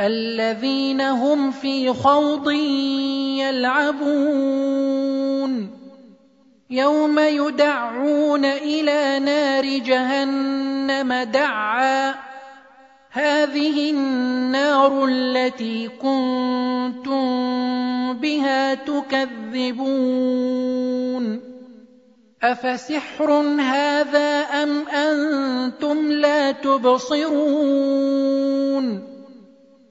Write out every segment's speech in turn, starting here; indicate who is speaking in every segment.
Speaker 1: الذين هم في خوض يلعبون. يوم يدعون إلى نار جهنم دعا. هذه النار التي كنتم بها تكذبون. أفسحر هذا أم أنتم لا تبصرون؟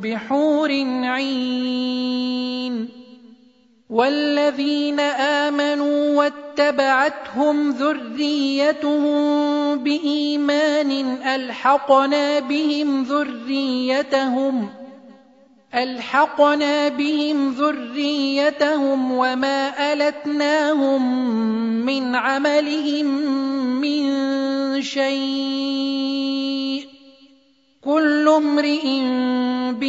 Speaker 1: بحور عين والذين آمنوا واتبعتهم ذريتهم بإيمان ألحقنا بهم ذريتهم ألحقنا بهم ذريتهم وما ألتناهم من عملهم من شيء كل امرئ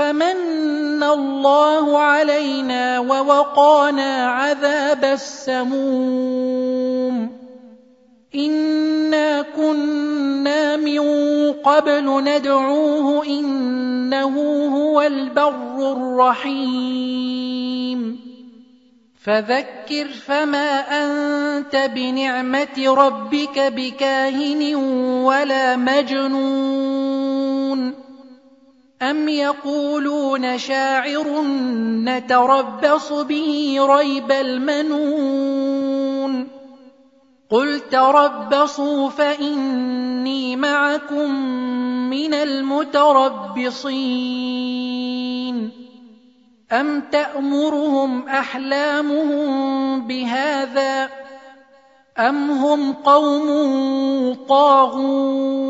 Speaker 1: فمن الله علينا ووقانا عذاب السموم. إنا كنا من قبل ندعوه إنه هو البر الرحيم. فذكر فما أنت بنعمة ربك بكاهن ولا مجنون. ام يقولون شاعر نتربص به ريب المنون قل تربصوا فاني معكم من المتربصين أم تأمرهم أحلامهم بهذا أم هم قوم طاغون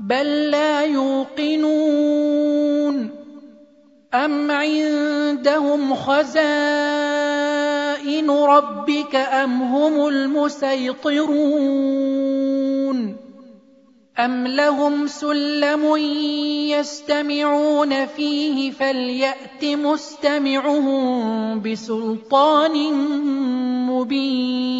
Speaker 1: بَل لَّا يُوقِنُونَ أَمْ عِندَهُمْ خَزَائِنُ رَبِّكَ أَمْ هُمُ الْمُصَيْطِرُونَ أَمْ لَهُمْ سُلَّمٌ يَسْتَمِعُونَ فِيهِ فَلْيَأْتِ مُسْتَمِعُهُم بِسُلْطَانٍ مُّبِينٍ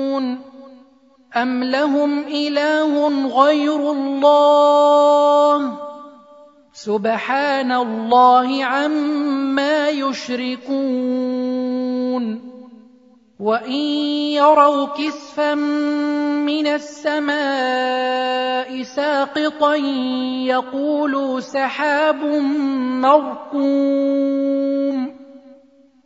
Speaker 1: أَمْ لَهُمْ إِلَٰهٌ غَيْرُ اللَّهِ سُبْحَانَ اللَّهِ عَمَّا يُشْرِكُونَ وَإِن يَرَوْا كِسْفًا مِّنَ السَّمَاءِ سَاقِطًا يَقُولُوا سَحَابٌ مَّرْكُومٌ